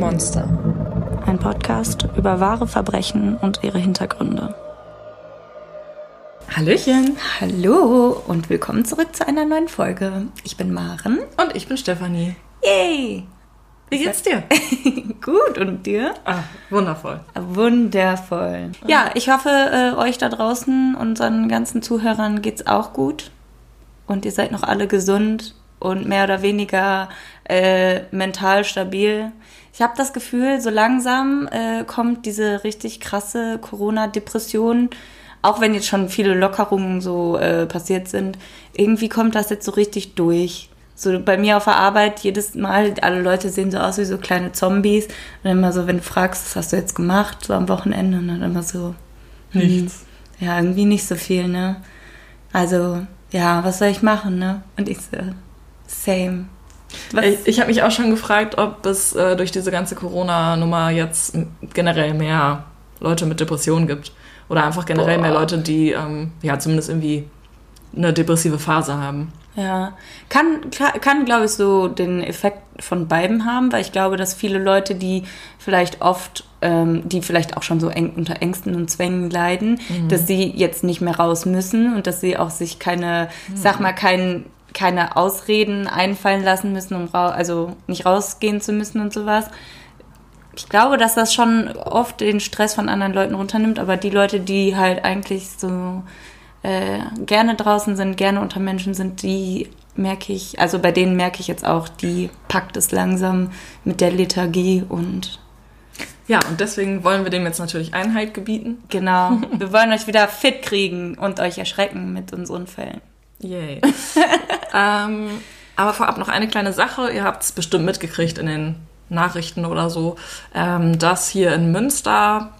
Monster. Ein Podcast über wahre Verbrechen und ihre Hintergründe. Hallöchen. Hallo und willkommen zurück zu einer neuen Folge. Ich bin Maren. Und ich bin Stefanie. Yay! Wie geht's dir? Gut, und dir? Ah, wundervoll. Wundervoll. Ja, ich hoffe, äh, euch da draußen, unseren ganzen Zuhörern geht's auch gut. Und ihr seid noch alle gesund und mehr oder weniger äh, mental stabil. Ich habe das Gefühl, so langsam äh, kommt diese richtig krasse Corona-Depression, auch wenn jetzt schon viele Lockerungen so äh, passiert sind, irgendwie kommt das jetzt so richtig durch. So bei mir auf der Arbeit jedes Mal, alle Leute sehen so aus wie so kleine Zombies. Und immer so, wenn du fragst, was hast du jetzt gemacht, so am Wochenende, und dann immer so, hm, Nichts. ja, irgendwie nicht so viel, ne? Also, ja, was soll ich machen, ne? Und ich so, same. Was? Ich, ich habe mich auch schon gefragt, ob es äh, durch diese ganze Corona-Nummer jetzt generell mehr Leute mit Depressionen gibt. Oder einfach generell Boah. mehr Leute, die ähm, ja zumindest irgendwie eine depressive Phase haben. Ja, kann, kann glaube ich, so den Effekt von beiden haben, weil ich glaube, dass viele Leute, die vielleicht oft, ähm, die vielleicht auch schon so eng, unter Ängsten und Zwängen leiden, dass sie jetzt nicht mehr raus müssen und dass sie auch sich keine, sag mal, kein, keine Ausreden einfallen lassen müssen, um also nicht rausgehen zu müssen und sowas. Ich glaube, dass das schon oft den Stress von anderen Leuten runternimmt, aber die Leute, die halt eigentlich so äh, gerne draußen sind, gerne unter Menschen sind, die merke ich, also bei denen merke ich jetzt auch, die packt es langsam mit der Lethargie und Ja, und deswegen wollen wir dem jetzt natürlich Einhalt gebieten. genau, wir wollen euch wieder fit kriegen und euch erschrecken mit unseren Fällen. Yay. ähm, aber vorab noch eine kleine Sache. Ihr habt es bestimmt mitgekriegt in den Nachrichten oder so, ähm, dass hier in Münster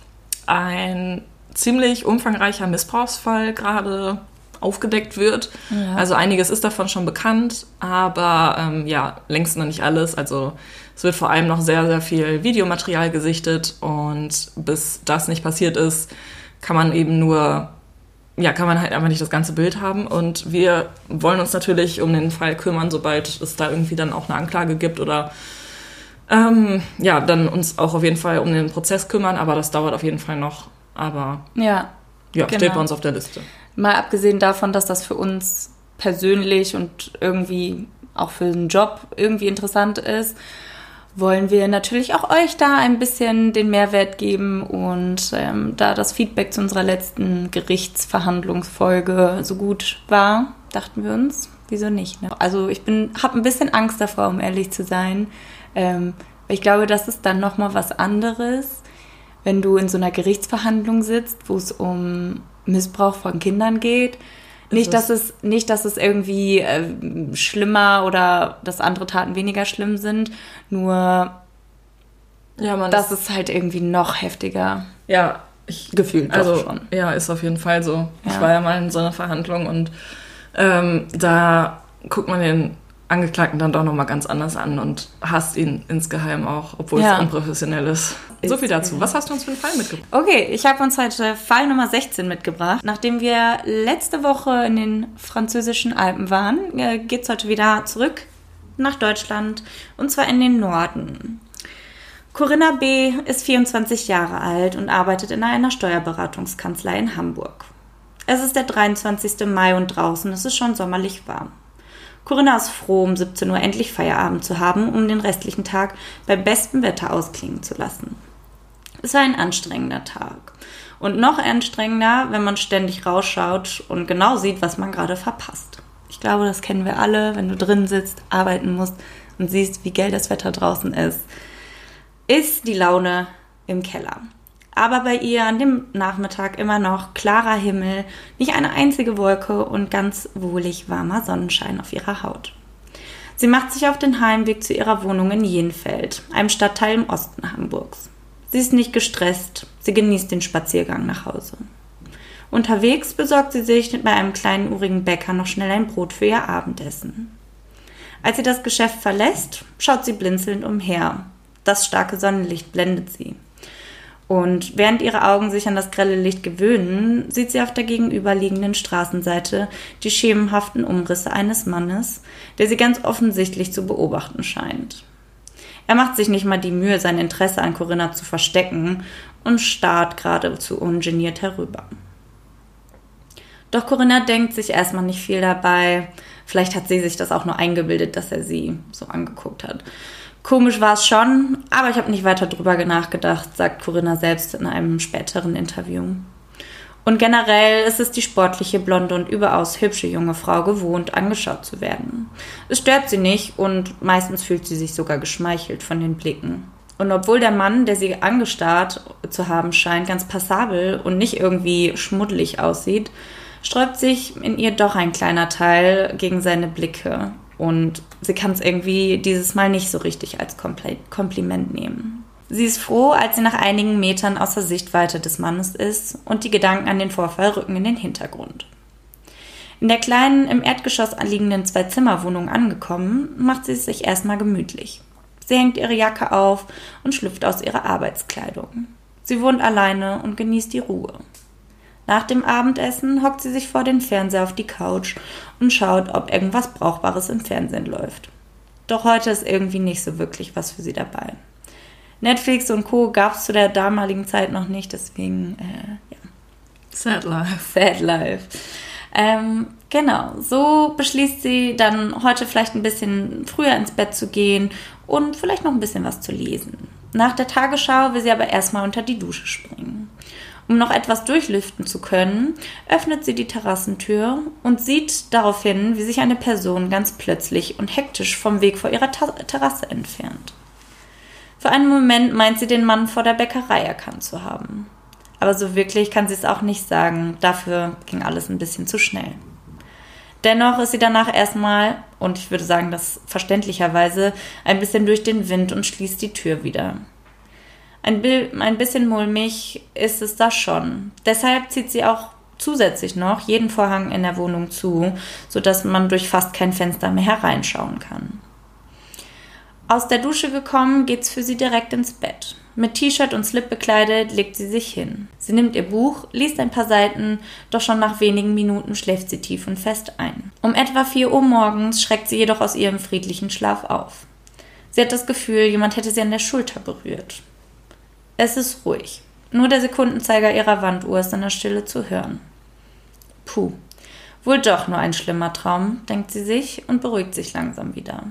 ein ziemlich umfangreicher Missbrauchsfall gerade aufgedeckt wird. Ja. Also einiges ist davon schon bekannt, aber ähm, ja, längst noch nicht alles. Also es wird vor allem noch sehr, sehr viel Videomaterial gesichtet und bis das nicht passiert ist, kann man eben nur ja, kann man halt einfach nicht das ganze Bild haben. Und wir wollen uns natürlich um den Fall kümmern, sobald es da irgendwie dann auch eine Anklage gibt oder ähm, ja, dann uns auch auf jeden Fall um den Prozess kümmern, aber das dauert auf jeden Fall noch. Aber Ja, ja, Genau. steht bei uns auf der Liste. mal abgesehen davon, dass das für uns persönlich und irgendwie auch für den Job irgendwie interessant ist, wollen wir natürlich auch euch da ein bisschen den Mehrwert geben und ähm, da das Feedback zu unserer letzten Gerichtsverhandlungsfolge so gut war, dachten wir uns, wieso nicht? Ne? Also ich bin, habe ein bisschen Angst davor, um ehrlich zu sein. Ähm, ich glaube, das ist dann noch mal was anderes, wenn du in so einer Gerichtsverhandlung sitzt, wo es um Missbrauch von Kindern geht. Nicht, es- dass es, nicht, dass es irgendwie äh, schlimmer oder dass andere Taten weniger schlimm sind, nur Ja, man das ist halt irgendwie noch heftiger. ja, ich Gefühlt also schon. ja, ist auf jeden Fall so. Ich Ja. war ja mal in so einer Verhandlung und ähm, da guckt man den Angeklagten dann doch nochmal ganz anders an und hasst ihn insgeheim auch, obwohl Ja. es unprofessionell ist. So viel dazu. Was hast du uns für einen Fall mitgebracht? Okay, ich habe uns heute Fall Nummer 16 mitgebracht. Nachdem wir letzte Woche in den französischen Alpen waren, äh, geht's heute wieder zurück nach Deutschland und zwar in den Norden. Corinna B. ist 24 Jahre alt und arbeitet in einer Steuerberatungskanzlei in Hamburg. Es ist der 23. Mai und draußen ist es schon sommerlich warm. Corinna ist froh, um 17 Uhr endlich Feierabend zu haben, um den restlichen Tag bei bestem Wetter ausklingen zu lassen. Es war ein anstrengender Tag. Und noch anstrengender, wenn man ständig rausschaut und genau sieht, was man gerade verpasst. Ich glaube, das kennen wir alle, wenn du drin sitzt, arbeiten musst und siehst, wie geil das Wetter draußen ist. Ist die Laune im Keller. Aber bei ihr an dem Nachmittag immer noch klarer Himmel, nicht eine einzige Wolke und ganz wohlig warmer Sonnenschein auf ihrer Haut. Sie macht sich auf den Heimweg zu ihrer Wohnung in Jenfeld, einem Stadtteil im Osten Hamburgs. Sie ist nicht gestresst, sie genießt den Spaziergang nach Hause. Unterwegs besorgt sie sich bei einem kleinen urigen Bäcker noch schnell ein Brot für ihr Abendessen. Als sie das Geschäft verlässt, schaut sie blinzelnd umher. Das starke Sonnenlicht blendet sie. Und während ihre Augen sich an das grelle Licht gewöhnen, sieht sie auf der gegenüberliegenden Straßenseite die schemenhaften Umrisse eines Mannes, der sie ganz offensichtlich zu beobachten scheint. Er macht sich nicht mal die Mühe, sein Interesse an Corinna zu verstecken und starrt geradezu ungeniert herüber. Doch Corinna denkt sich erstmal nicht viel dabei. Vielleicht hat sie sich das auch nur eingebildet, dass er sie so angeguckt hat. Komisch war es schon, aber ich habe nicht weiter drüber nachgedacht, sagt Corinna selbst in einem späteren Interview. Und generell ist es die sportliche, blonde und überaus hübsche junge Frau gewohnt, angeschaut zu werden. Es stört sie nicht und meistens fühlt sie sich sogar geschmeichelt von den Blicken. Und obwohl der Mann, der sie angestarrt zu haben scheint, ganz passabel und nicht irgendwie schmuddelig aussieht, sträubt sich in ihr doch ein kleiner Teil gegen seine Blicke. Und sie kann es irgendwie dieses Mal nicht so richtig als Kompliment nehmen. Sie ist froh, als sie nach einigen Metern außer Sichtweite des Mannes ist und die Gedanken an den Vorfall rücken in den Hintergrund. In der kleinen, im Erdgeschoss anliegenden Zwei-Zimmer-Wohnung angekommen, macht sie es sich erstmal gemütlich. Sie hängt ihre Jacke auf und schlüpft aus ihrer Arbeitskleidung. Sie wohnt alleine und genießt die Ruhe. Nach dem Abendessen hockt sie sich vor den Fernseher auf die Couch und schaut, ob irgendwas Brauchbares im Fernsehen läuft. Doch heute ist irgendwie nicht so wirklich was für sie dabei. Netflix und Co. gab es zu der damaligen Zeit noch nicht, deswegen, äh, ja. Sad Life. Sad Life. Ähm, genau, so beschließt sie dann heute vielleicht ein bisschen früher ins Bett zu gehen und vielleicht noch ein bisschen was zu lesen. Nach der Tagesschau will sie aber erstmal unter die Dusche springen. Um noch etwas durchlüften zu können, öffnet sie die Terrassentür und sieht daraufhin, wie sich eine Person ganz plötzlich und hektisch vom Weg vor ihrer Terrasse entfernt. Für einen Moment meint sie den Mann vor der Bäckerei erkannt zu haben. Aber so wirklich kann sie es auch nicht sagen. Dafür ging alles ein bisschen zu schnell. Dennoch ist sie danach erstmal, und ich würde sagen, das verständlicherweise, ein bisschen durch den Wind und schließt die Tür wieder. Ein, ein bisschen mulmig ist es da schon. Deshalb zieht sie auch zusätzlich noch jeden Vorhang in der Wohnung zu, sodass man durch fast kein Fenster mehr hereinschauen kann. Aus der Dusche gekommen, geht's für sie direkt ins Bett. Mit T-Shirt und Slip bekleidet legt sie sich hin. Sie nimmt ihr Buch, liest ein paar Seiten, doch schon nach wenigen Minuten schläft sie tief und fest ein. Um etwa 4 Uhr morgens schreckt sie jedoch aus ihrem friedlichen Schlaf auf. Sie hat das Gefühl, jemand hätte sie an der Schulter berührt. Es ist ruhig. Nur der Sekundenzeiger ihrer Wanduhr ist in der Stille zu hören. Puh, wohl doch nur ein schlimmer Traum, denkt sie sich und beruhigt sich langsam wieder.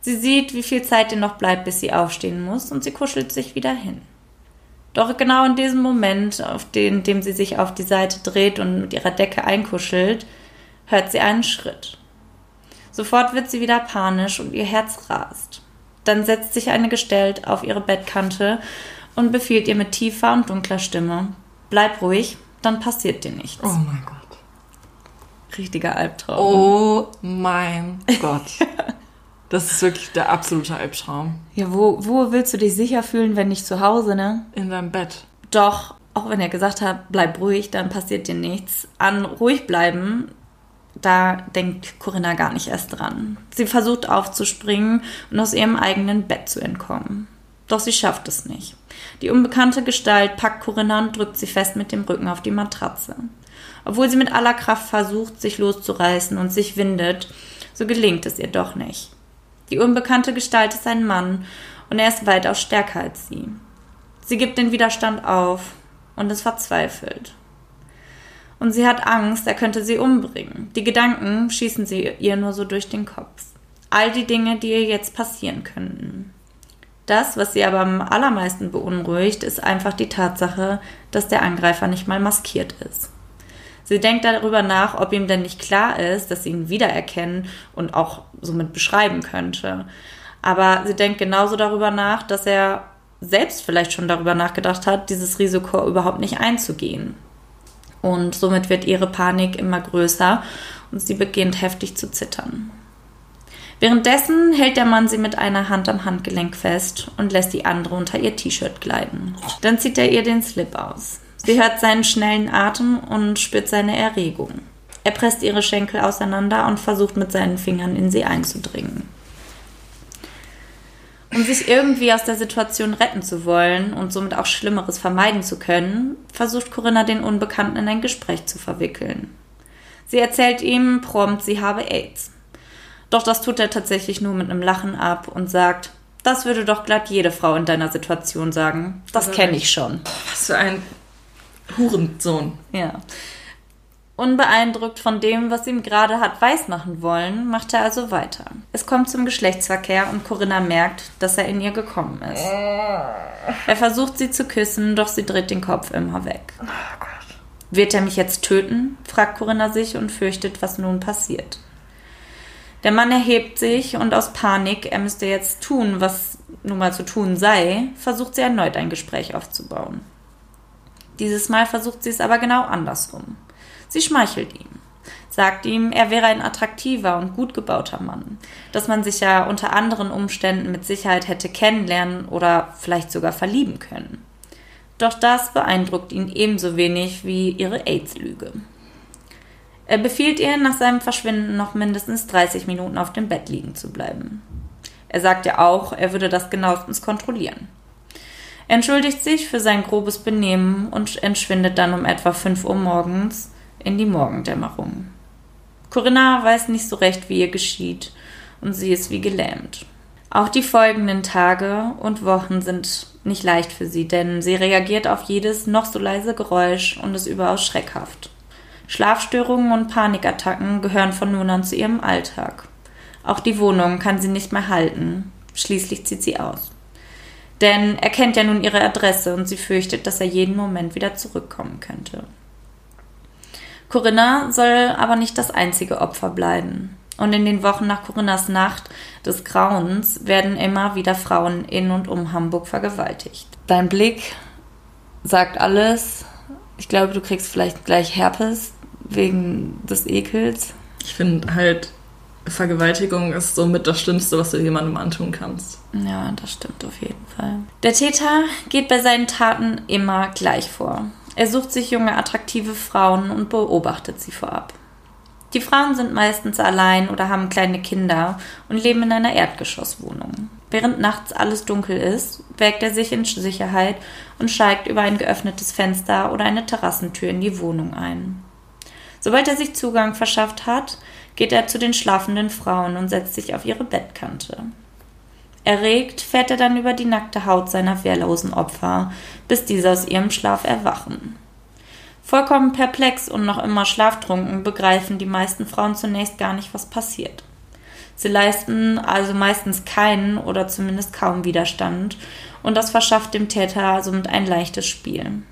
Sie sieht, wie viel Zeit ihr noch bleibt, bis sie aufstehen muss, und sie kuschelt sich wieder hin. Doch genau in diesem Moment, auf den, in dem sie sich auf die Seite dreht und mit ihrer Decke einkuschelt, hört sie einen Schritt. Sofort wird sie wieder panisch und ihr Herz rast. Dann setzt sich eine Gestalt auf ihre Bettkante und befiehlt ihr mit tiefer und dunkler Stimme: Bleib ruhig, dann passiert dir nichts. Oh mein Gott. Richtiger Albtraum. Oh mein Gott. Das ist wirklich der absolute Albtraum. Ja, wo, wo willst du dich sicher fühlen, wenn nicht zu Hause, ne? In deinem Bett. Doch, auch wenn er gesagt hat, bleib ruhig, dann passiert dir nichts. An ruhig bleiben, da denkt Corinna gar nicht erst dran. Sie versucht aufzuspringen und aus ihrem eigenen Bett zu entkommen. Doch sie schafft es nicht. Die unbekannte Gestalt packt Corinna und drückt sie fest mit dem Rücken auf die Matratze. Obwohl sie mit aller Kraft versucht, sich loszureißen und sich windet, so gelingt es ihr doch nicht. Die unbekannte Gestalt ist ein Mann und er ist weitaus stärker als sie. Sie gibt den Widerstand auf und ist verzweifelt. Und sie hat Angst, er könnte sie umbringen. Die Gedanken schießen sie ihr nur so durch den Kopf. All die Dinge, die ihr jetzt passieren könnten. Das, was sie aber am allermeisten beunruhigt, ist einfach die Tatsache, dass der Angreifer nicht mal maskiert ist. Sie denkt darüber nach, ob ihm denn nicht klar ist, dass sie ihn wiedererkennen und auch somit beschreiben könnte. Aber sie denkt genauso darüber nach, dass er selbst vielleicht schon darüber nachgedacht hat, dieses Risiko überhaupt nicht einzugehen. Und somit wird ihre Panik immer größer und sie beginnt heftig zu zittern. Währenddessen hält der Mann sie mit einer Hand am Handgelenk fest und lässt die andere unter ihr T-Shirt gleiten. Dann zieht er ihr den Slip aus. Sie hört seinen schnellen Atem und spürt seine Erregung. Er presst ihre Schenkel auseinander und versucht mit seinen Fingern in sie einzudringen. Um sich irgendwie aus der Situation retten zu wollen und somit auch Schlimmeres vermeiden zu können, versucht Corinna den Unbekannten in ein Gespräch zu verwickeln. Sie erzählt ihm prompt, sie habe AIDS. Doch das tut er tatsächlich nur mit einem Lachen ab und sagt, Das würde doch glatt jede Frau in deiner Situation sagen. Das Also kenne ich- schon. Was für ein Hurensohn. Ja. Unbeeindruckt von dem, was ihm gerade hat weismachen wollen, macht er also weiter. Es kommt zum Geschlechtsverkehr und Corinna merkt, dass er in ihr gekommen ist. Er versucht sie zu küssen, doch sie dreht den Kopf immer weg. Wird er mich jetzt töten? fragt Corinna sich und fürchtet, was nun passiert. Der Mann erhebt sich und aus Panik, er müsste jetzt tun, was nun mal zu tun sei, versucht sie erneut ein Gespräch aufzubauen. Dieses Mal versucht sie es aber genau andersrum. Sie schmeichelt ihm, sagt ihm, er wäre ein attraktiver und gut gebauter Mann, dass man sich ja unter anderen Umständen mit Sicherheit hätte kennenlernen oder vielleicht sogar verlieben können. Doch das beeindruckt ihn ebenso wenig wie ihre AIDS-Lüge. Er befiehlt ihr, nach seinem Verschwinden noch mindestens 30 Minuten auf dem Bett liegen zu bleiben. Er sagt ihr auch, er würde das genauestens kontrollieren. Er entschuldigt sich für sein grobes Benehmen und entschwindet dann um etwa 5 Uhr morgens in die Morgendämmerung. Corinna weiß nicht so recht, wie ihr geschieht, und sie ist wie gelähmt. Auch die folgenden Tage und Wochen sind nicht leicht für sie, denn sie reagiert auf jedes noch so leise Geräusch und ist überaus schreckhaft. Schlafstörungen und Panikattacken gehören von nun an zu ihrem Alltag. Auch die Wohnung kann sie nicht mehr halten. Schließlich zieht sie aus. Denn er kennt ja nun ihre Adresse und sie fürchtet, dass er jeden Moment wieder zurückkommen könnte. Corinna soll aber nicht das einzige Opfer bleiben. Und in den Wochen nach Corinnas Nacht des Grauens werden immer wieder Frauen in und um Hamburg vergewaltigt. Dein Blick sagt alles. Ich glaube, du kriegst vielleicht gleich Herpes wegen des Ekels. Ich finde halt, Vergewaltigung ist somit das Schlimmste, was du jemandem antun kannst. Ja, das stimmt auf jeden Fall. Der Täter geht bei seinen Taten immer gleich vor. Er sucht sich junge, attraktive Frauen und beobachtet sie vorab. Die Frauen sind meistens allein oder haben kleine Kinder und leben in einer Erdgeschosswohnung. Während nachts alles dunkel ist, wägt er sich in Sicherheit und steigt über ein geöffnetes Fenster oder eine Terrassentür in die Wohnung ein. Sobald er sich Zugang verschafft hat, geht er zu den schlafenden Frauen und setzt sich auf ihre Bettkante. Erregt fährt er dann über die nackte Haut seiner wehrlosen Opfer, bis diese aus ihrem Schlaf erwachen. Vollkommen perplex und noch immer schlaftrunken begreifen die meisten Frauen zunächst gar nicht, was passiert. Sie leisten also meistens keinen oder zumindest kaum Widerstand und das verschafft dem Täter somit ein leichtes Spiel.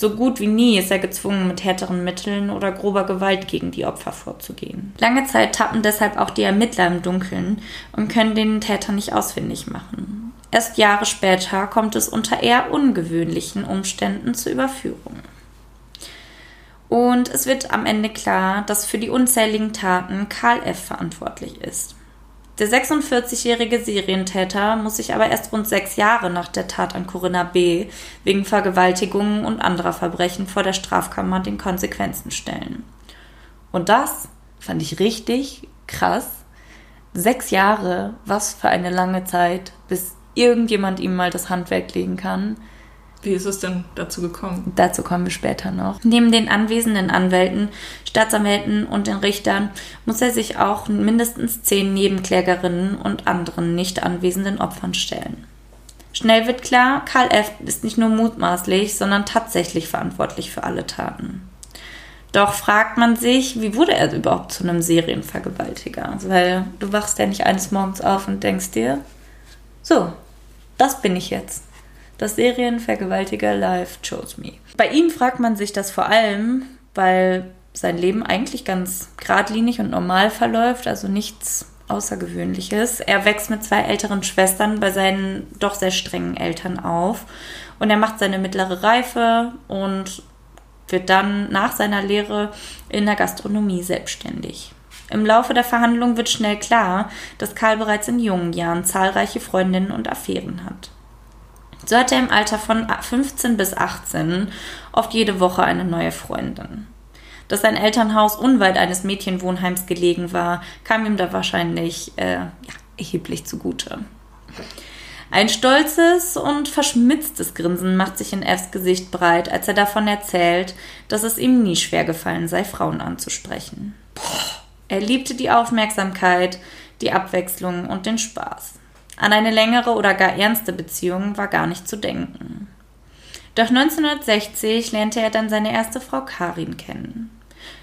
So gut wie nie ist er gezwungen, mit härteren Mitteln oder grober Gewalt gegen die Opfer vorzugehen. Lange Zeit tappen deshalb auch die Ermittler im Dunkeln und können den Täter nicht ausfindig machen. Erst Jahre später kommt es unter eher ungewöhnlichen Umständen zur Überführung. Und es wird am Ende klar, dass für die unzähligen Taten Karl F. verantwortlich ist. Der 46-jährige Serientäter muss sich aber erst rund sechs Jahre nach der Tat an Corinna B. wegen Vergewaltigungen und anderer Verbrechen vor der Strafkammer den Konsequenzen stellen. Und das fand ich richtig krass. Sechs Jahre, was für eine lange Zeit, bis irgendjemand ihm mal das Handwerk legen kann. Wie ist es denn dazu gekommen? Dazu kommen wir später noch. Neben den anwesenden Anwälten, Staatsanwälten und den Richtern muss er sich auch mindestens zehn Nebenklägerinnen und anderen nicht anwesenden Opfern stellen. Schnell wird klar, Karl F. ist nicht nur mutmaßlich, sondern tatsächlich verantwortlich für alle Taten. Doch fragt man sich, wie wurde er überhaupt zu einem Serienvergewaltiger? Weil du wachst ja nicht eines Morgens auf und denkst dir, so, das bin ich jetzt. Das Serienvergewaltiger Life chose me. Bei ihm fragt man sich das vor allem, weil sein Leben eigentlich ganz geradlinig und normal verläuft, also nichts Außergewöhnliches. Er wächst mit zwei älteren Schwestern bei seinen doch sehr strengen Eltern auf und er macht seine mittlere Reife und wird dann nach seiner Lehre in der Gastronomie selbstständig. Im Laufe der Verhandlung wird schnell klar, dass Karl bereits in jungen Jahren zahlreiche Freundinnen und Affären hat. So hat er im Alter von 15 bis 18 oft jede Woche eine neue Freundin. Dass sein Elternhaus unweit eines Mädchenwohnheims gelegen war, kam ihm da wahrscheinlich äh, ja, erheblich zugute. Ein stolzes und verschmitztes Grinsen macht sich in Fs Gesicht breit, als er davon erzählt, dass es ihm nie schwer gefallen sei, Frauen anzusprechen. Er liebte die Aufmerksamkeit, die Abwechslung und den Spaß. An eine längere oder gar ernste Beziehung war gar nicht zu denken. Doch 1960 lernte er dann seine erste Frau Karin kennen.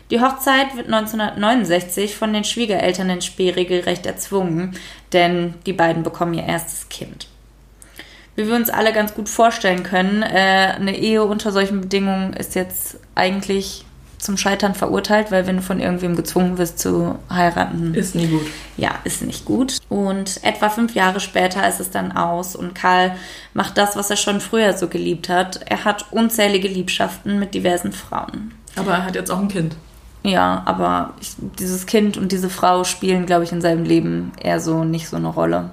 Die Hochzeit wird 1969 von den Schwiegereltern in Spee regelrecht erzwungen, denn die beiden bekommen ihr erstes Kind. Wie wir uns alle ganz gut vorstellen können, äh, eine Ehe unter solchen Bedingungen ist jetzt eigentlich zum Scheitern verurteilt, weil wenn du von irgendwem gezwungen wirst zu heiraten. Ist nie gut. Ja, ist nicht gut. Und etwa fünf Jahre später ist es dann aus und Karl macht das, was er schon früher so geliebt hat. Er hat unzählige Liebschaften mit diversen Frauen. Aber er hat jetzt auch ein Kind. Ja, aber ich, dieses Kind und diese Frau spielen, glaube ich, in seinem Leben eher so nicht so eine Rolle.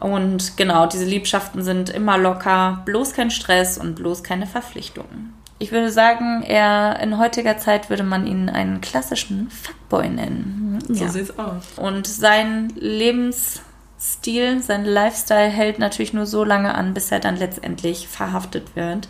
Und genau, diese Liebschaften sind immer locker, bloß kein Stress und bloß keine Verpflichtungen. Ich würde sagen, er in heutiger Zeit würde man ihn einen klassischen Fuckboy nennen. So ja. sieht's aus. Und sein Lebensstil, sein Lifestyle hält natürlich nur so lange an, bis er dann letztendlich verhaftet wird.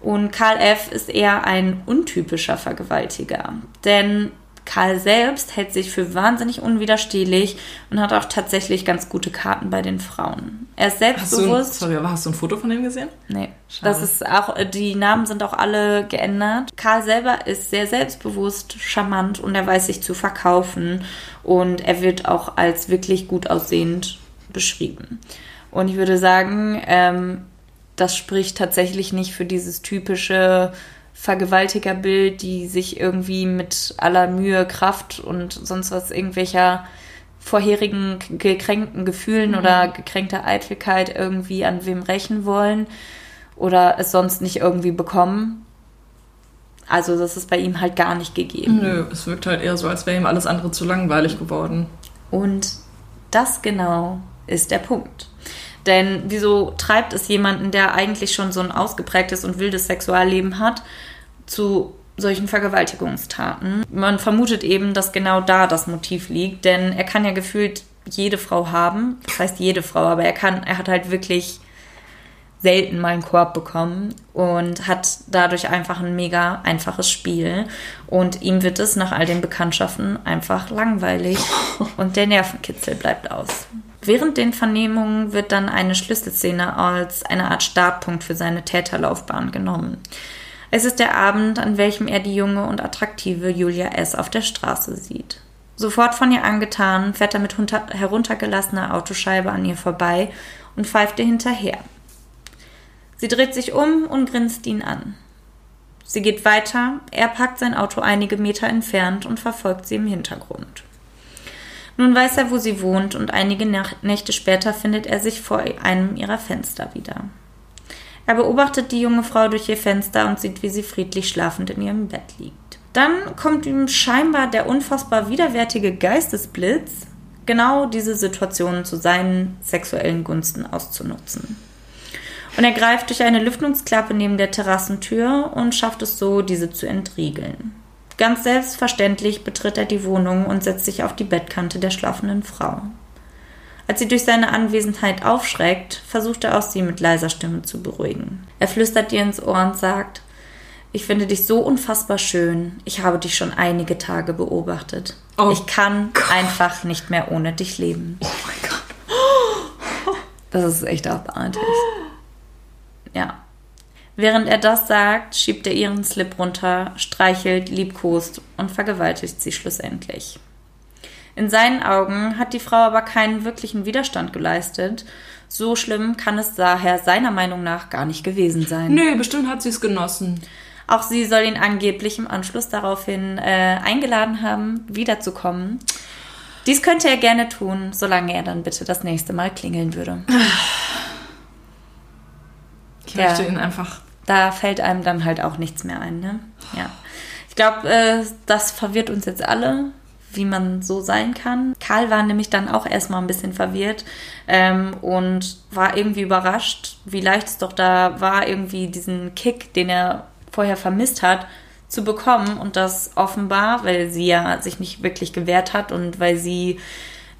Und Karl F. ist eher ein untypischer Vergewaltiger. Denn Karl selbst hält sich für wahnsinnig unwiderstehlich und hat auch tatsächlich ganz gute Karten bei den Frauen. Er ist selbstbewusst. Hast du, sorry, aber hast du ein Foto von ihm gesehen? Nee. Schade. Das ist auch, die Namen sind auch alle geändert. Karl selber ist sehr selbstbewusst, charmant und er weiß sich zu verkaufen und er wird auch als wirklich gut aussehend beschrieben. Und ich würde sagen, ähm, das spricht tatsächlich nicht für dieses typische Vergewaltigerbild, die sich irgendwie mit aller Mühe, Kraft und sonst was irgendwelcher vorherigen gekränkten Gefühlen mhm. oder gekränkter Eitelkeit irgendwie an wem rächen wollen oder es sonst nicht irgendwie bekommen. Also das ist bei ihm halt gar nicht gegeben. Nö, es wirkt halt eher so, als wäre ihm alles andere zu langweilig geworden. Und das genau ist der Punkt. Denn wieso treibt es jemanden, der eigentlich schon so ein ausgeprägtes und wildes Sexualleben hat, zu solchen Vergewaltigungstaten? Man vermutet eben, dass genau da das Motiv liegt, denn er kann ja gefühlt jede Frau haben. Das heißt jede Frau, aber er kann, er hat halt wirklich selten mal einen Korb bekommen und hat dadurch einfach ein mega einfaches Spiel. Und ihm wird es nach all den Bekanntschaften einfach langweilig und der Nervenkitzel bleibt aus. Während den Vernehmungen wird dann eine Schlüsselszene als eine Art Startpunkt für seine Täterlaufbahn genommen. Es ist der Abend, an welchem er die junge und attraktive Julia S. auf der Straße sieht. Sofort von ihr angetan, fährt er mit heruntergelassener Autoscheibe an ihr vorbei und pfeift ihr hinterher. Sie dreht sich um und grinst ihn an. Sie geht weiter, er packt sein Auto einige Meter entfernt und verfolgt sie im Hintergrund. Nun weiß er, wo sie wohnt, und einige Nächte später findet er sich vor einem ihrer Fenster wieder. Er beobachtet die junge Frau durch ihr Fenster und sieht, wie sie friedlich schlafend in ihrem Bett liegt. Dann kommt ihm scheinbar der unfassbar widerwärtige Geistesblitz, genau diese Situation zu seinen sexuellen Gunsten auszunutzen. Und er greift durch eine Lüftungsklappe neben der Terrassentür und schafft es so, diese zu entriegeln. Ganz selbstverständlich betritt er die Wohnung und setzt sich auf die Bettkante der schlafenden Frau. Als sie durch seine Anwesenheit aufschreckt, versucht er auch sie mit leiser Stimme zu beruhigen. Er flüstert ihr ins Ohr und sagt, ich finde dich so unfassbar schön. Ich habe dich schon einige Tage beobachtet. Oh ich kann Gott. einfach nicht mehr ohne dich leben. Oh mein Gott. Das ist echt abartig. Ja. Während er das sagt, schiebt er ihren Slip runter, streichelt, liebkost und vergewaltigt sie schlussendlich. In seinen Augen hat die Frau aber keinen wirklichen Widerstand geleistet. So schlimm kann es daher seiner Meinung nach gar nicht gewesen sein. Nö, bestimmt hat sie es genossen. Auch sie soll ihn angeblich im Anschluss daraufhin äh, eingeladen haben, wiederzukommen. Dies könnte er gerne tun, solange er dann bitte das nächste Mal klingeln würde. Ich ja, möchte ihn einfach. Da fällt einem dann halt auch nichts mehr ein, ne? Ja. Ich glaube, äh, das verwirrt uns jetzt alle wie man so sein kann. Karl war nämlich dann auch erstmal ein bisschen verwirrt ähm, und war irgendwie überrascht, wie leicht es doch da war, irgendwie diesen Kick, den er vorher vermisst hat, zu bekommen und das offenbar, weil sie ja sich nicht wirklich gewehrt hat und weil sie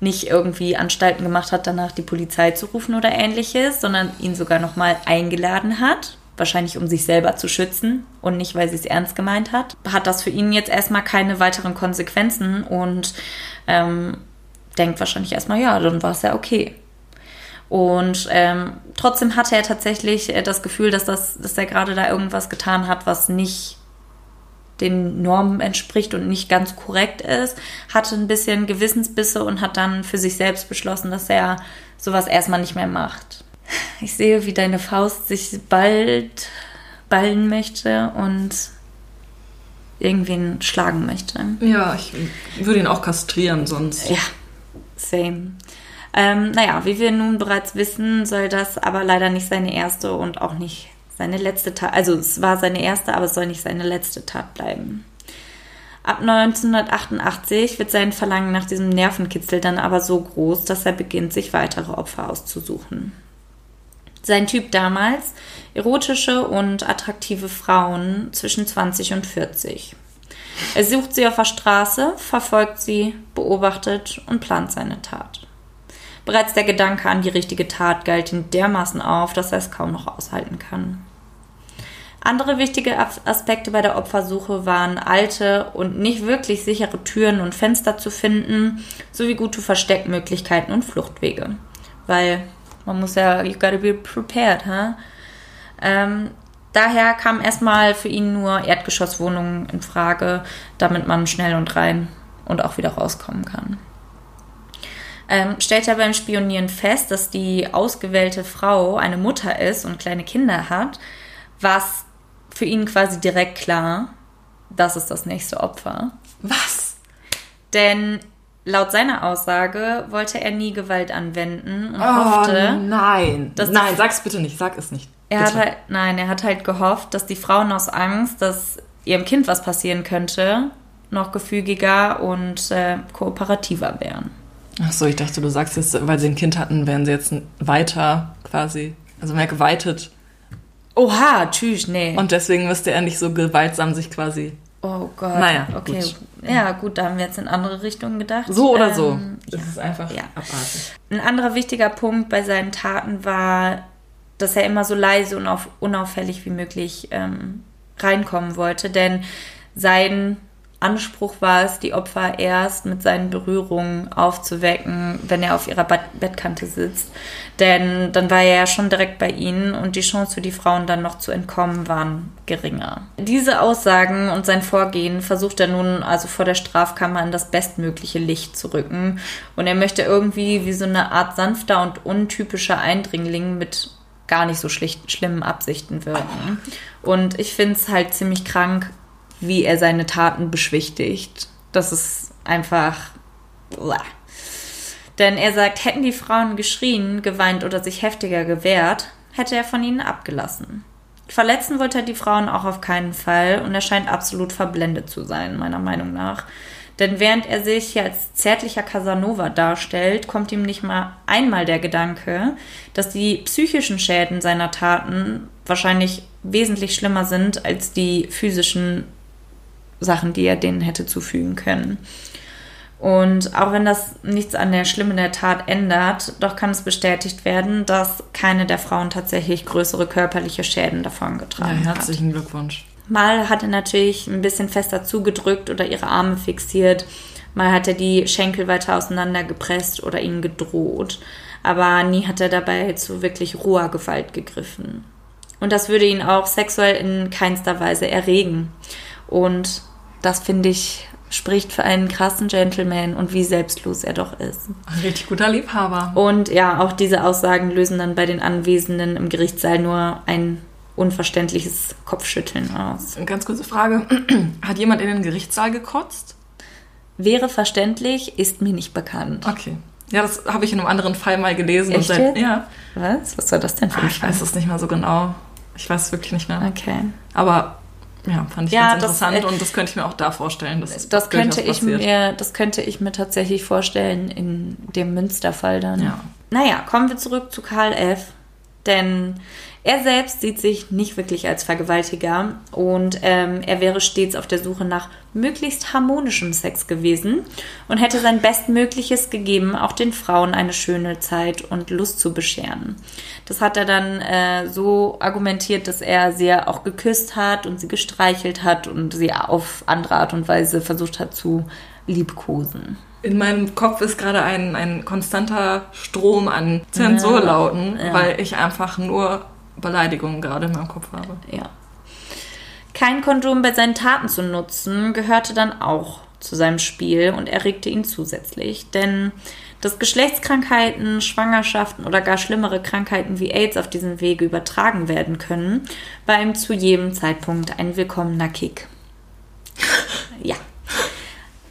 nicht irgendwie Anstalten gemacht hat, danach die Polizei zu rufen oder ähnliches, sondern ihn sogar nochmal eingeladen hat wahrscheinlich um sich selber zu schützen und nicht, weil sie es ernst gemeint hat, hat das für ihn jetzt erstmal keine weiteren Konsequenzen und ähm, denkt wahrscheinlich erstmal, ja, dann war es ja okay. Und ähm, trotzdem hatte er tatsächlich äh, das Gefühl, dass, das, dass er gerade da irgendwas getan hat, was nicht den Normen entspricht und nicht ganz korrekt ist, hatte ein bisschen Gewissensbisse und hat dann für sich selbst beschlossen, dass er sowas erstmal nicht mehr macht. Ich sehe, wie deine Faust sich bald ballen möchte und irgendwen schlagen möchte. Ja, ich würde ihn auch kastrieren sonst. Ja, same. Ähm, naja, wie wir nun bereits wissen, soll das aber leider nicht seine erste und auch nicht seine letzte Tat, also es war seine erste, aber es soll nicht seine letzte Tat bleiben. Ab 1988 wird sein Verlangen nach diesem Nervenkitzel dann aber so groß, dass er beginnt, sich weitere Opfer auszusuchen. Sein Typ damals, erotische und attraktive Frauen zwischen 20 und 40. Er sucht sie auf der Straße, verfolgt sie, beobachtet und plant seine Tat. Bereits der Gedanke an die richtige Tat galt ihm dermaßen auf, dass er es kaum noch aushalten kann. Andere wichtige Aspekte bei der Opfersuche waren alte und nicht wirklich sichere Türen und Fenster zu finden, sowie gute Versteckmöglichkeiten und Fluchtwege. Weil man muss ja, you gotta be prepared, huh? Ähm, daher kamen erstmal für ihn nur Erdgeschosswohnungen in Frage, damit man schnell und rein und auch wieder rauskommen kann. Ähm, stellt er beim Spionieren fest, dass die ausgewählte Frau eine Mutter ist und kleine Kinder hat, was für ihn quasi direkt klar, das ist das nächste Opfer. Was? Denn Laut seiner Aussage wollte er nie Gewalt anwenden und oh, hoffte. Nein, nein, sag's bitte nicht, sag es nicht. Er hat halt, nein, er hat halt gehofft, dass die Frauen aus Angst, dass ihrem Kind was passieren könnte, noch gefügiger und äh, kooperativer wären. Ach so, ich dachte, du sagst jetzt, weil sie ein Kind hatten, wären sie jetzt weiter quasi, also mehr geweitet. Oha, tschüss, nee. Und deswegen müsste er nicht so gewaltsam sich quasi Oh Gott. Naja, okay. Gut. Ja, gut, da haben wir jetzt in andere Richtungen gedacht. So oder so. Ähm, das ja. ist einfach Ja. abartig. Ein anderer wichtiger Punkt bei seinen Taten war, dass er immer so leise und auf, unauffällig wie möglich ähm, reinkommen wollte, denn sein Anspruch war es, die Opfer erst mit seinen Berührungen aufzuwecken, wenn er auf ihrer Bett Bettkante sitzt. Denn dann war er ja schon direkt bei ihnen und die Chance für die Frauen dann noch zu entkommen waren geringer. Diese Aussagen und sein Vorgehen versucht er nun also vor der Strafkammer in das bestmögliche Licht zu rücken. Und er möchte irgendwie wie so eine Art sanfter und untypischer Eindringling mit gar nicht so schlicht, schlimmen Absichten wirken. Und ich finde es halt ziemlich krank, wie er seine Taten beschwichtigt. Das ist einfach. Uah. Denn er sagt, hätten die Frauen geschrien, geweint oder sich heftiger gewehrt, hätte er von ihnen abgelassen. Verletzen wollte er die Frauen auch auf keinen Fall und er scheint absolut verblendet zu sein, meiner Meinung nach. Denn während er sich hier als zärtlicher Casanova darstellt, kommt ihm nicht mal einmal der Gedanke, dass die psychischen Schäden seiner Taten wahrscheinlich wesentlich schlimmer sind als die physischen Sachen, die er denen hätte zufügen können. Und auch wenn das nichts an der Schlimme der Tat ändert, doch kann es bestätigt werden, dass keine der Frauen tatsächlich größere körperliche Schäden davongetragen Ja, hat. herzlichen Glückwunsch. Mal hat er natürlich ein bisschen fester zugedrückt oder ihre Arme fixiert. Mal hat er die Schenkel weiter auseinandergepresst oder ihnen gedroht. Aber nie hat er dabei zu wirklich roher Gewalt gegriffen. Und das würde ihn auch sexuell in keinster Weise erregen. Und das finde ich spricht für einen krassen Gentleman und wie selbstlos er doch ist. Ein richtig guter Liebhaber. Und ja, auch diese Aussagen lösen dann bei den Anwesenden im Gerichtssaal nur ein unverständliches Kopfschütteln aus. Eine ganz kurze Frage. Hat jemand in den Gerichtssaal gekotzt? Wäre verständlich, ist mir nicht bekannt. Okay. Ja, das habe ich in einem anderen Fall mal gelesen. Echt und jetzt? ja. Was? Was soll das denn für Ah, ein Ich weiß es nicht mehr so genau. Ich weiß es wirklich nicht mehr. Okay. Aber ja, fand ich Ja, ganz das, interessant äh, und das könnte ich mir auch da vorstellen. Dass Das könnte, ich mir, das könnte ich mir tatsächlich vorstellen in dem Münsterfall dann. Ja. Naja, kommen wir zurück zu Karl F. Denn er selbst sieht sich nicht wirklich als Vergewaltiger und ähm, er wäre stets auf der Suche nach möglichst harmonischem Sex gewesen und hätte sein Bestmögliches gegeben, auch den Frauen eine schöne Zeit und Lust zu bescheren. Das hat er dann äh, so argumentiert, dass er sie ja auch geküsst hat und sie gestreichelt hat und sie auf andere Art und Weise versucht hat zu liebkosen. In meinem Kopf ist gerade ein, ein konstanter Strom an Zensurlauten, Ja. weil ich einfach nur Beleidigungen gerade in meinem Kopf habe. Ja. Kein Kondom bei seinen Taten zu nutzen, gehörte dann auch zu seinem Spiel und erregte ihn zusätzlich. Denn dass Geschlechtskrankheiten, Schwangerschaften oder gar schlimmere Krankheiten wie AIDS auf diesem Wege übertragen werden können, war ihm zu jedem Zeitpunkt ein willkommener Kick. ja.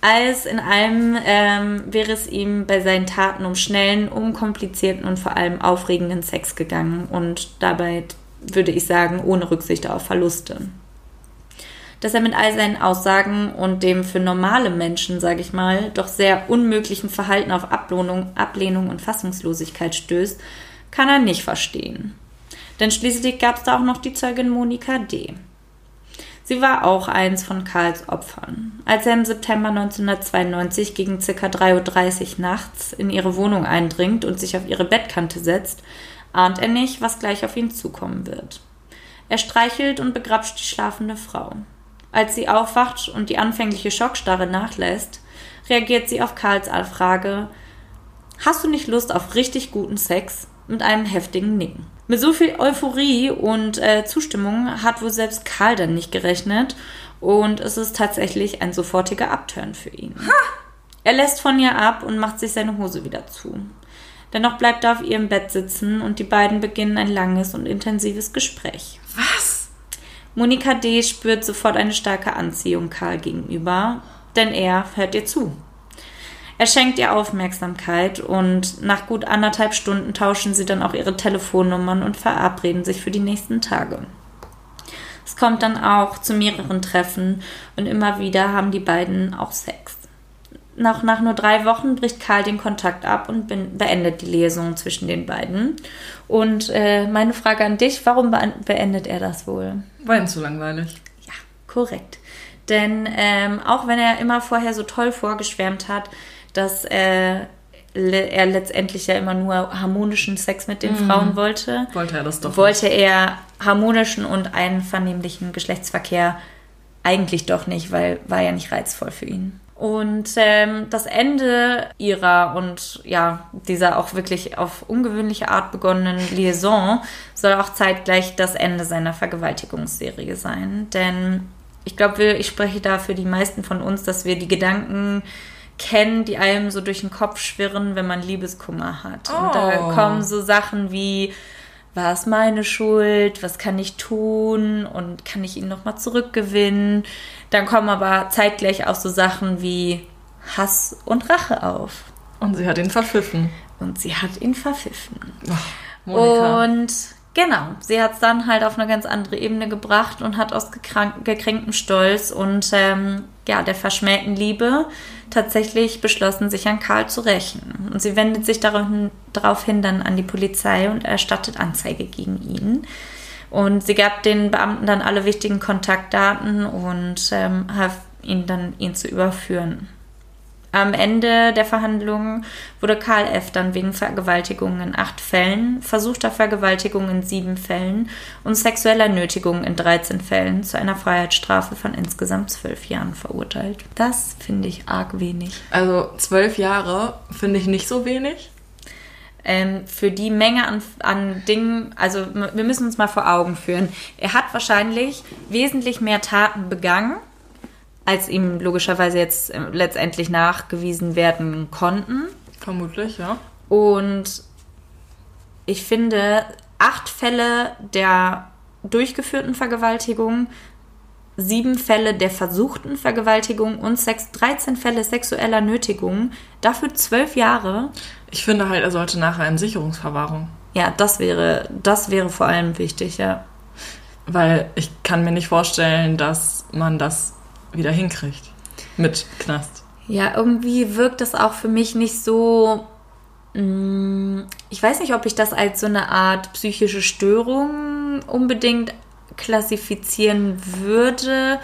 Alles in allem ähm, wäre es ihm bei seinen Taten um schnellen, unkomplizierten und vor allem aufregenden Sex gegangen und dabei würde ich sagen, ohne Rücksicht auf Verluste. Dass er mit all seinen Aussagen und dem für normale Menschen, sage ich mal, doch sehr unmöglichen Verhalten auf Ablehnung, Ablehnung und Fassungslosigkeit stößt, kann er nicht verstehen. Denn schließlich gab es da auch noch die Zeugin Monika D. Sie war auch eins von Karls Opfern. Als er im September 1992 gegen ca. 3.30 Uhr nachts in ihre Wohnung eindringt und sich auf ihre Bettkante setzt, ahnt er nicht, was gleich auf ihn zukommen wird. Er streichelt und begrapscht die schlafende Frau. Als sie aufwacht und die anfängliche Schockstarre nachlässt, reagiert sie auf Karls Frage: Hast du nicht Lust auf richtig guten Sex? mit einem heftigen Nicken. Mit so viel Euphorie und äh, Zustimmung hat wohl selbst Karl dann nicht gerechnet und es ist tatsächlich ein sofortiger Upturn für ihn. Er lässt von ihr ab und macht sich seine Hose wieder zu. Dennoch bleibt er auf ihrem Bett sitzen und die beiden beginnen ein langes und intensives Gespräch. Was? Monika D. spürt sofort eine starke Anziehung Karl gegenüber, denn er hört ihr zu. Er schenkt ihr Aufmerksamkeit und nach gut anderthalb Stunden tauschen sie dann auch ihre Telefonnummern und verabreden sich für die nächsten Tage. Es kommt dann auch zu mehreren Treffen und immer wieder haben die beiden auch Sex. Nach, nach nur drei Wochen bricht Karl den Kontakt ab und beendet die Lesung zwischen den beiden. Und äh, meine Frage an dich, warum be beendet er das wohl? War ihm zu langweilig. Ja, korrekt. Denn ähm, auch wenn er immer vorher so toll vorgeschwärmt hat, dass äh, le er letztendlich ja immer nur harmonischen Sex mit den Frauen wollte, Wollte er das doch. wollte er harmonischen und einvernehmlichen Geschlechtsverkehr eigentlich doch nicht, weil war ja nicht reizvoll für ihn. Und ähm, das Ende ihrer und ja, dieser auch wirklich auf ungewöhnliche Art begonnenen Liaison soll auch zeitgleich das Ende seiner Vergewaltigungsserie sein. Denn ich glaube, ich spreche da für die meisten von uns, dass wir die Gedanken kennen, die einem so durch den Kopf schwirren, wenn man Liebeskummer hat. Und da Oh. kommen so Sachen wie, war es meine Schuld? Was kann ich tun? Und kann ich ihn nochmal zurückgewinnen? Dann kommen aber zeitgleich auch so Sachen wie Hass und Rache auf. Und sie hat ihn verpfiffen. Und sie hat ihn verpfiffen. Monika. Und genau, sie hat es dann halt auf eine ganz andere Ebene gebracht und hat aus gekränktem Stolz und ähm, ja, der verschmähten Liebe tatsächlich beschlossen, sich an Karl zu rächen. Und sie wendet sich daraufhin, daraufhin dann an die Polizei und erstattet Anzeige gegen ihn. Und sie gab den Beamten dann alle wichtigen Kontaktdaten und ähm, half ihnen dann, ihn zu überführen. Am Ende der Verhandlungen wurde Karl F. dann wegen Vergewaltigung in acht Fällen, versuchter Vergewaltigung in sieben Fällen und sexueller Nötigung in 13 Fällen zu einer Freiheitsstrafe von insgesamt zwölf Jahren verurteilt. Das finde ich arg wenig. Also zwölf Jahre finde ich nicht so wenig. Ähm, für die Menge an, an Dingen, also wir müssen uns mal vor Augen führen. Er hat wahrscheinlich wesentlich mehr Taten begangen, als ihm logischerweise jetzt äh, letztendlich nachgewiesen werden konnten. Vermutlich, ja. Und ich finde, acht Fälle der durchgeführten Vergewaltigung, sieben Fälle der versuchten Vergewaltigung und sechs, 13 Fälle sexueller Nötigung, dafür zwölf Jahre. Ich finde halt, er sollte nachher in Sicherungsverwahrung. Ja, das wäre, das wäre vor allem wichtig, ja. Weil ich kann mir nicht vorstellen, dass man das wieder hinkriegt. Mit Knast. Ja, irgendwie wirkt das auch für mich nicht so. mm, Ich weiß nicht, ob ich das als so eine Art psychische Störung unbedingt klassifizieren würde.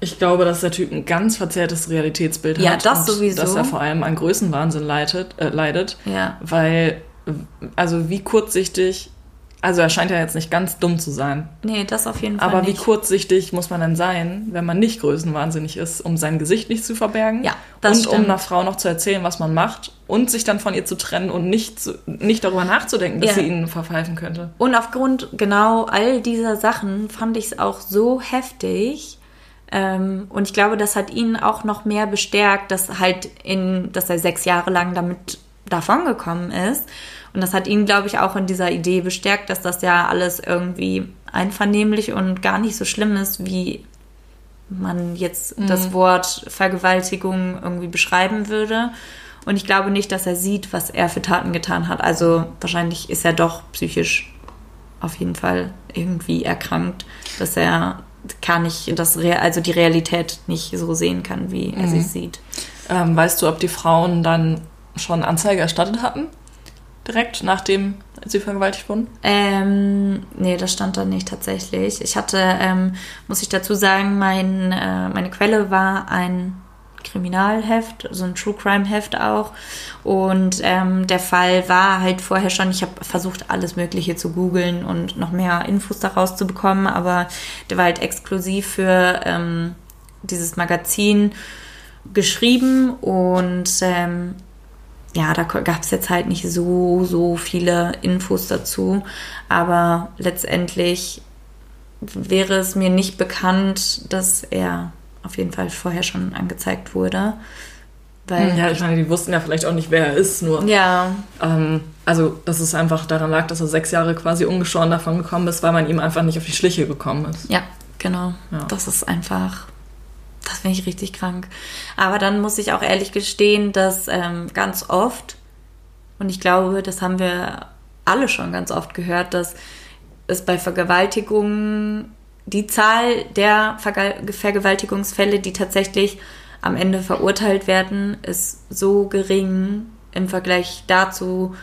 Ich glaube, dass der Typ ein ganz verzerrtes Realitätsbild Ja, hat. das und sowieso. Dass er vor allem an Größenwahnsinn leidet, äh, leidet. Ja. Weil, also wie kurzsichtig also er scheint ja jetzt nicht ganz dumm zu sein. Nee, das auf jeden Fall Aber wie nicht. kurzsichtig muss man denn sein, wenn man nicht größenwahnsinnig ist, um sein Gesicht nicht zu verbergen? Ja, das Und um stimmt. einer Frau noch zu erzählen, was man macht und sich dann von ihr zu trennen und nicht, nicht darüber nachzudenken, dass Ja. sie ihn verpfeifen könnte. Und aufgrund genau all dieser Sachen fand ich es auch so heftig. Ähm, und ich glaube, das hat ihn auch noch mehr bestärkt, dass halt in, dass er sechs Jahre lang damit davongekommen ist. Und das hat ihn, glaube ich, auch in dieser Idee bestärkt, dass das ja alles irgendwie einvernehmlich und gar nicht so schlimm ist, wie man jetzt das Wort Vergewaltigung irgendwie beschreiben würde. Und ich glaube nicht, dass er sieht, was er für Taten getan hat. Also wahrscheinlich ist er doch psychisch auf jeden Fall irgendwie erkrankt, dass er gar nicht das Re also die Realität nicht so sehen kann, wie er sie sieht. Ähm, weißt du, ob die Frauen dann schon Anzeige erstattet hatten? Direkt nachdem sie vergewaltigt wurden? Ähm, nee, das stand da nicht tatsächlich. Ich hatte, ähm, muss ich dazu sagen, mein, äh, meine Quelle war ein Kriminalheft, so ein True Crime Heft auch. Und ähm, der Fall war halt vorher schon, ich habe versucht, alles Mögliche zu googeln und noch mehr Infos daraus zu bekommen, aber der war halt exklusiv für ähm, dieses Magazin geschrieben und ähm, ja, da gab es jetzt halt nicht so, so viele Infos dazu. Aber letztendlich wäre es mir nicht bekannt, dass er auf jeden Fall vorher schon angezeigt wurde. Weil, Ja, ich meine, die wussten ja vielleicht auch nicht, wer er ist, nur. ja, Ähm, also, dass es einfach daran lag, dass er sechs Jahre quasi ungeschoren davon gekommen ist, weil man ihm einfach nicht auf die Schliche gekommen ist. ja, genau. Ja. Das ist einfach, das finde ich richtig krank. Aber dann muss ich auch ehrlich gestehen, dass ähm, ganz oft, und ich glaube, das haben wir alle schon ganz oft gehört, dass es bei Vergewaltigungen die Zahl der Verge Vergewaltigungsfälle, die tatsächlich am Ende verurteilt werden, ist so gering im Vergleich dazu,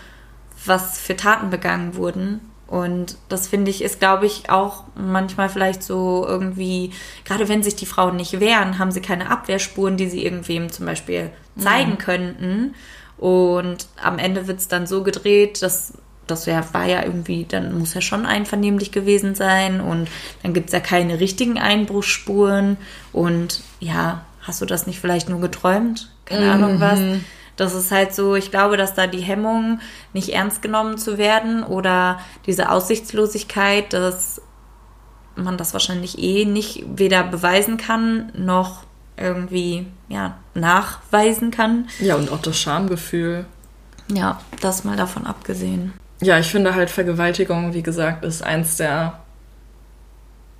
was für Taten begangen wurden. Und das finde ich ist, glaube ich, auch manchmal vielleicht so irgendwie, gerade wenn sich die Frauen nicht wehren, haben sie keine Abwehrspuren, die sie irgendwem zum Beispiel zeigen könnten. Und am Ende wird es dann so gedreht, dass das ja, war ja irgendwie, dann muss ja schon einvernehmlich gewesen sein und dann gibt es ja keine richtigen Einbruchsspuren und ja, hast du das nicht vielleicht nur geträumt? Keine Ahnung was. Das ist halt so, ich glaube, dass da die Hemmung, nicht ernst genommen zu werden oder diese Aussichtslosigkeit, dass man das wahrscheinlich eh nicht weder beweisen kann noch irgendwie ja, nachweisen kann. Ja, und auch das Schamgefühl. Ja, das mal davon abgesehen. Ja, ich finde halt Vergewaltigung, wie gesagt, ist eins der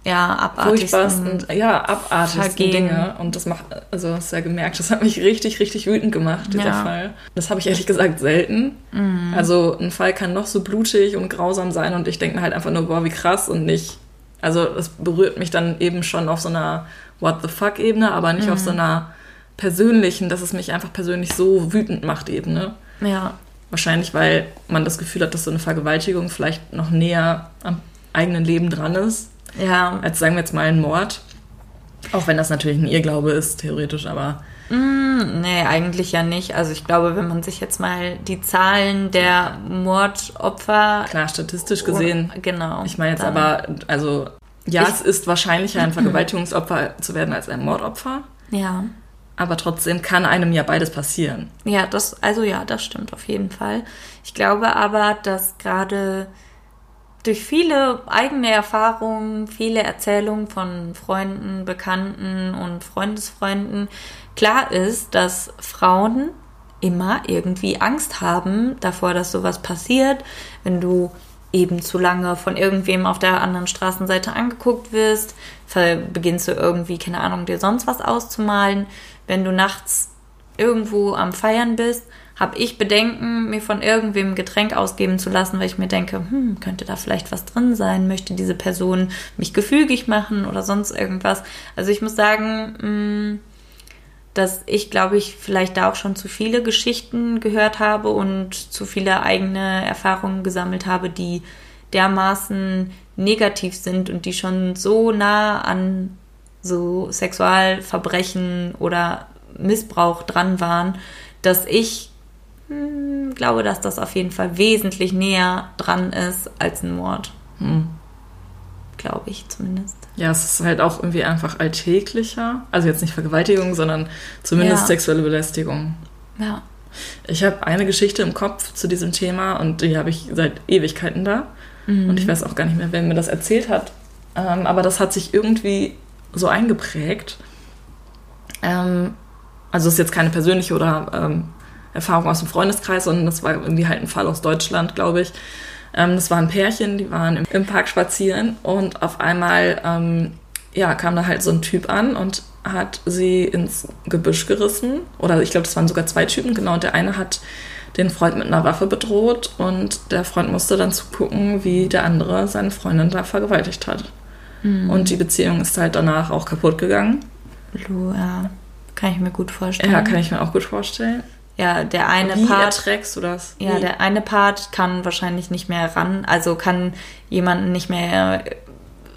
Ja, abartigsten. ja, abartigsten Vergehen. Dinge. Und das macht, also hast du ja gemerkt, das hat mich richtig, richtig wütend gemacht, dieser Ja. Mhm. Fall. Das habe ich ehrlich gesagt selten. Also ein Fall kann noch so blutig und grausam sein und ich denke mir halt einfach nur, boah, wie krass und nicht. Also es berührt mich dann eben schon auf so einer What the fuck-Ebene, aber nicht auf Mhm. so einer persönlichen, dass es mich einfach persönlich so wütend macht Ebene. Ja, Wahrscheinlich, weil man das Gefühl hat, dass so eine Vergewaltigung vielleicht noch näher am eigenen Leben dran ist, ja, als sagen wir jetzt mal ein Mord. Auch wenn das natürlich ein Irrglaube ist, theoretisch, aber nee, eigentlich ja nicht. Also ich glaube, wenn man sich jetzt mal die Zahlen der Mordopfer klar, statistisch gesehen. genau. Ich meine jetzt aber, also ja, Ich- es ist wahrscheinlicher, ein Vergewaltigungsopfer zu werden als ein Mordopfer, Ja. aber trotzdem kann einem ja beides passieren. Ja, das, also ja, das stimmt auf jeden Fall. Ich glaube aber, dass gerade durch viele eigene Erfahrungen, viele Erzählungen von Freunden, Bekannten und Freundesfreunden klar ist, dass Frauen immer irgendwie Angst haben davor, dass sowas passiert, wenn du eben zu lange von irgendwem auf der anderen Straßenseite angeguckt wirst, beginnst du irgendwie, keine Ahnung, dir sonst was auszumalen. Wenn du nachts irgendwo am Feiern bist, habe ich Bedenken, mir von irgendwem ein Getränk ausgeben zu lassen, weil ich mir denke, hm, könnte da vielleicht was drin sein? Möchte diese Person mich gefügig machen oder sonst irgendwas? Also ich muss sagen, mh, dass ich, glaube ich, vielleicht da auch schon zu viele Geschichten gehört habe und zu viele eigene Erfahrungen gesammelt habe, die dermaßen negativ sind und die schon so nah an so Sexualverbrechen oder Missbrauch dran waren, dass ich hm, glaube, dass das auf jeden Fall wesentlich näher dran ist als ein Mord. Hm. Glaube ich zumindest. Ja, es ist halt auch irgendwie einfach alltäglicher. Also jetzt nicht Vergewaltigung, sondern zumindest Ja. sexuelle Belästigung. Ja. Ich habe eine Geschichte im Kopf zu diesem Thema und die habe ich seit Ewigkeiten da. Und ich weiß auch gar nicht mehr, wer mir das erzählt hat. Ähm, aber das hat sich irgendwie so eingeprägt. Ähm, also es ist jetzt keine persönliche oder ähm, Erfahrung aus dem Freundeskreis, sondern das war irgendwie halt ein Fall aus Deutschland, glaube ich. Ähm, das war ein Pärchen, die waren im, im Park spazieren und auf einmal ähm, ja, kam da halt so ein Typ an und hat sie ins Gebüsch gerissen. Oder ich glaube, das waren sogar zwei Typen, genau. Und der eine hat den Freund mit einer Waffe bedroht und der Freund musste dann zugucken, wie der andere seine Freundin da vergewaltigt hat. Und die Beziehung ist halt danach auch kaputt gegangen. Lu, ja. Kann ich mir gut vorstellen. Ja, kann ich mir auch gut vorstellen. Ja, der eine Wie Part. erträgst du das? Ja, Wie? der eine Part kann wahrscheinlich nicht mehr ran, also kann jemanden nicht mehr äh,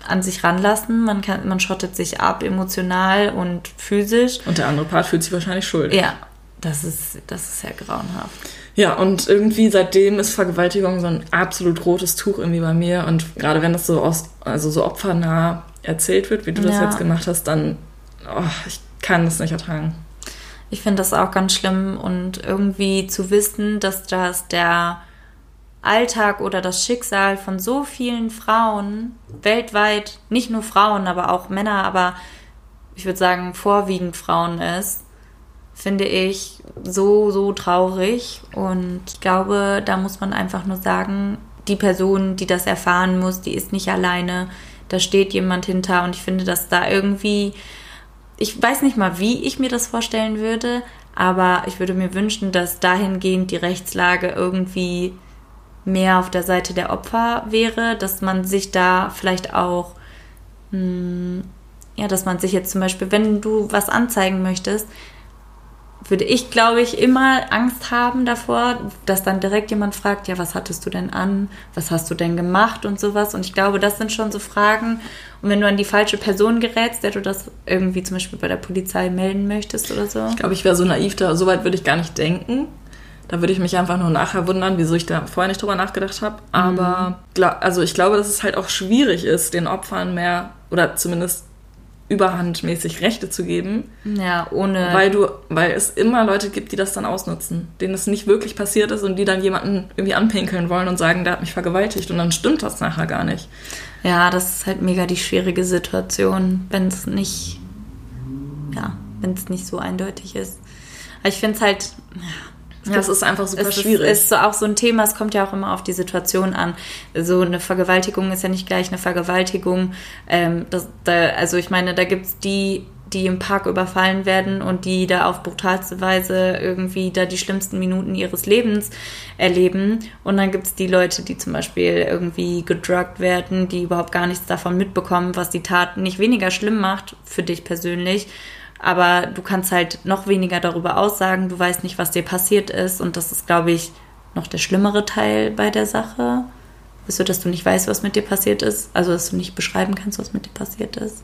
an sich ranlassen. Man kann, man schottet sich ab, emotional und physisch. Und der andere Part fühlt sich wahrscheinlich schuldig. Ja, das ist, das ist ja grauenhaft. Ja, und irgendwie seitdem ist Vergewaltigung so ein absolut rotes Tuch irgendwie bei mir. Und gerade wenn das so aus, also so opfernah erzählt wird, wie du das Ja. jetzt gemacht hast, dann, oh, ich kann das nicht ertragen. Ich finde das auch ganz schlimm und irgendwie zu wissen, dass das der Alltag oder das Schicksal von so vielen Frauen weltweit, nicht nur Frauen, aber auch Männer, aber ich würde sagen vorwiegend Frauen ist, finde ich so, so traurig. Und ich glaube, da muss man einfach nur sagen, die Person, die das erfahren muss, die ist nicht alleine. Da steht jemand hinter und ich finde, dass da irgendwie ich weiß nicht mal, wie ich mir das vorstellen würde, aber ich würde mir wünschen, dass dahingehend die Rechtslage irgendwie mehr auf der Seite der Opfer wäre, dass man sich da vielleicht auch, mh, ja, dass man sich jetzt zum Beispiel, wenn du was anzeigen möchtest, würde ich, glaube ich, immer Angst haben davor, dass dann direkt jemand fragt, ja, was hattest du denn an? Was hast du denn gemacht und sowas? Und ich glaube, das sind schon so Fragen. Und wenn du an die falsche Person gerätst, der du das irgendwie zum Beispiel bei der Polizei melden möchtest oder so. Ich glaube, ich wäre so naiv, da so weit würde ich gar nicht denken. Da würde ich mich einfach nur nachher wundern, wieso ich da vorher nicht drüber nachgedacht habe. Aber gla- also ich glaube, dass es halt auch schwierig ist, den Opfern mehr oder zumindest überhandmäßig Rechte zu geben, Ja, ohne. weil du, weil es immer Leute gibt, die das dann ausnutzen, denen es nicht wirklich passiert ist und die dann jemanden irgendwie anpinkeln wollen und sagen, der hat mich vergewaltigt und dann stimmt das nachher gar nicht. Ja, das ist halt mega die schwierige Situation, wenn es nicht, ja, wenn es nicht so eindeutig ist. Aber ich finde es halt, ja, Das ist einfach super es schwierig. Ist, ist so auch so ein Thema, es kommt ja auch immer auf die Situation an. So eine Vergewaltigung ist ja nicht gleich eine Vergewaltigung. Ähm, das, da, also ich meine, da gibt's die, die im Park überfallen werden und die da auf brutalste Weise irgendwie da die schlimmsten Minuten ihres Lebens erleben. Und dann gibt's die Leute, die zum Beispiel irgendwie gedruckt werden, die überhaupt gar nichts davon mitbekommen, was die Tat nicht weniger schlimm macht für dich persönlich. Aber du kannst halt noch weniger darüber aussagen, du weißt nicht, was dir passiert ist. Und das ist, glaube ich, noch der schlimmere Teil bei der Sache. Ist so, dass du nicht weißt, was mit dir passiert ist. Also, dass du nicht beschreiben kannst, was mit dir passiert ist.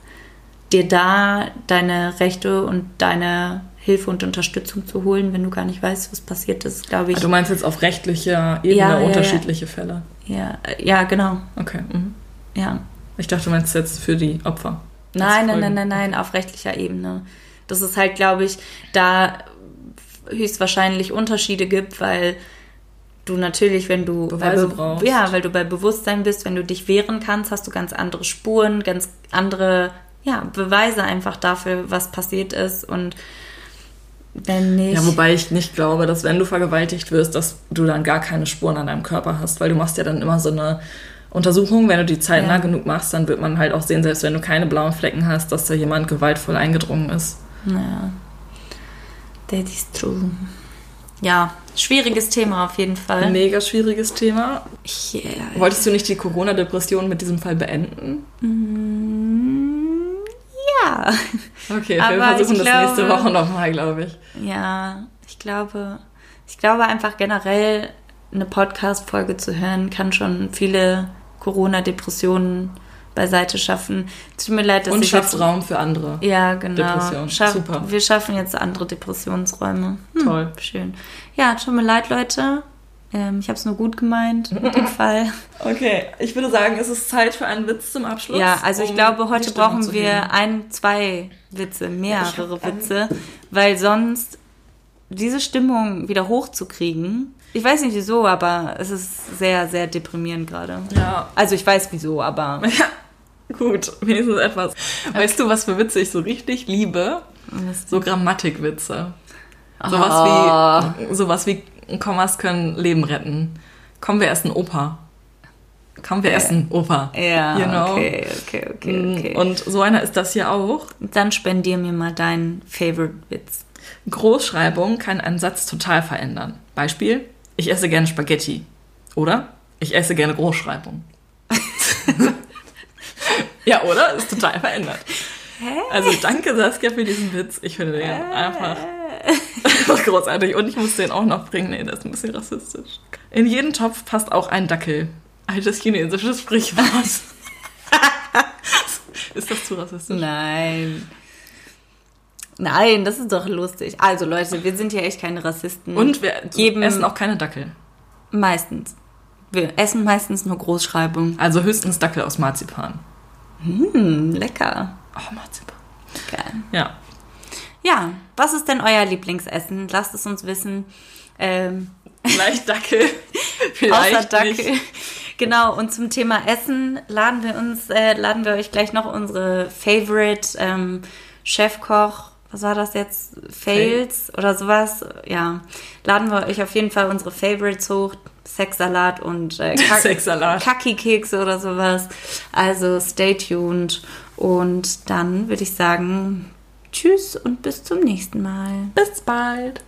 Dir da deine Rechte und deine Hilfe und Unterstützung zu holen, wenn du gar nicht weißt, was passiert ist, glaube ich. Ah, Du meinst jetzt auf rechtlicher Ebene Ja, ja, ja. unterschiedliche Fälle? ja, äh, ja, genau. Okay. Mhm. Ja. Ich dachte, du meinst jetzt für die Opfer. Nein, nein, nein, nein, nein, auf rechtlicher Ebene. Das ist halt, glaube ich, da höchstwahrscheinlich Unterschiede gibt, weil du natürlich, wenn du Beweise bei brauchst. ja, weil du bei Bewusstsein bist, wenn du dich wehren kannst, hast du ganz andere Spuren, ganz andere ja, Beweise einfach dafür, was passiert ist und wenn nicht. Ja, wobei ich nicht glaube, dass wenn du vergewaltigt wirst, dass du dann gar keine Spuren an deinem Körper hast, weil du machst ja dann immer so eine Untersuchung, wenn du die zeitnah Ja. genug machst, dann wird man halt auch sehen, selbst wenn du keine blauen Flecken hast, dass da jemand gewaltvoll eingedrungen ist. Ja. That is true. Ja, schwieriges Thema auf jeden Fall. Mega schwieriges Thema. Yeah. Wolltest du nicht die Corona-Depression mit diesem Fall beenden? Mm, Ja. Okay, wir Aber versuchen ich das nächste glaube- Woche nochmal, glaube ich. Ja, ich glaube, ich glaube einfach generell eine Podcast-Folge zu hören, kann schon viele Corona-Depressionen beiseite schaffen. Tut mir leid, dass Und ich schafft jetzt, Raum für andere. Ja, genau. Schaff, Super. Wir schaffen jetzt andere Depressionsräume. Hm, Toll. Schön. Ja, tut mir leid, Leute. Ähm, ich habe es nur gut gemeint mit dem Fall. Okay, ich würde sagen, es ist Zeit für einen Witz zum Abschluss. Ja, also ich um glaube, die heute brauchen wir ein, zwei Witze, mehrere ich hab, ähm, Witze, weil sonst diese Stimmung wieder hochzukriegen. Ich weiß nicht wieso, aber es ist sehr, sehr deprimierend gerade. Ja. Also ich weiß wieso, aber Ja, gut, wenigstens etwas. Weißt du, was für Witze ich so richtig liebe? So Grammatikwitze. Sowas Ah. wie, sowas wie Kommas können Leben retten. Kommen wir essen Opa. Kommen wir essen Opa. ja, You know? okay, okay, okay, Mm, okay. Und so einer ist das hier auch. Dann spendier mir mal deinen Favorite-Witz. Großschreibung kann einen Satz total verändern. Beispiel, ich esse gerne Spaghetti. Oder? Ich esse gerne Großschreibung. ja, oder? Ist total verändert. Also danke Saskia für diesen Witz. Ich finde den einfach, einfach großartig. Und ich muss den auch noch bringen. Nee, das ist ein bisschen rassistisch. In jeden Topf passt auch ein Dackel. Altes chinesisches Sprichwort. ist das zu rassistisch? Nein. Nein, das ist doch lustig. Also Leute, wir sind hier echt keine Rassisten. Und wir Jedem- essen auch keine Dackel. meistens. Wir essen meistens nur Großschreibung. Also höchstens Dackel aus Marzipan. Hm, lecker. Oh, Marzipan. Geil. Ja. Ja, was ist denn euer Lieblingsessen? Lasst es uns wissen. Ähm, Vielleicht Dackel. außer Vielleicht Dackel. nicht. Genau, und zum Thema Essen laden wir uns, äh, laden wir euch gleich noch unsere Favorite ähm, Chefkoch, was war das jetzt? Fails oder sowas? Ja, laden wir euch auf jeden Fall unsere Favorites hoch. Sexsalat und äh, Kack- Sexsalat. Kaki-Kekse oder sowas. Also stay tuned. Und dann würde ich sagen, tschüss und bis zum nächsten Mal. Bis bald.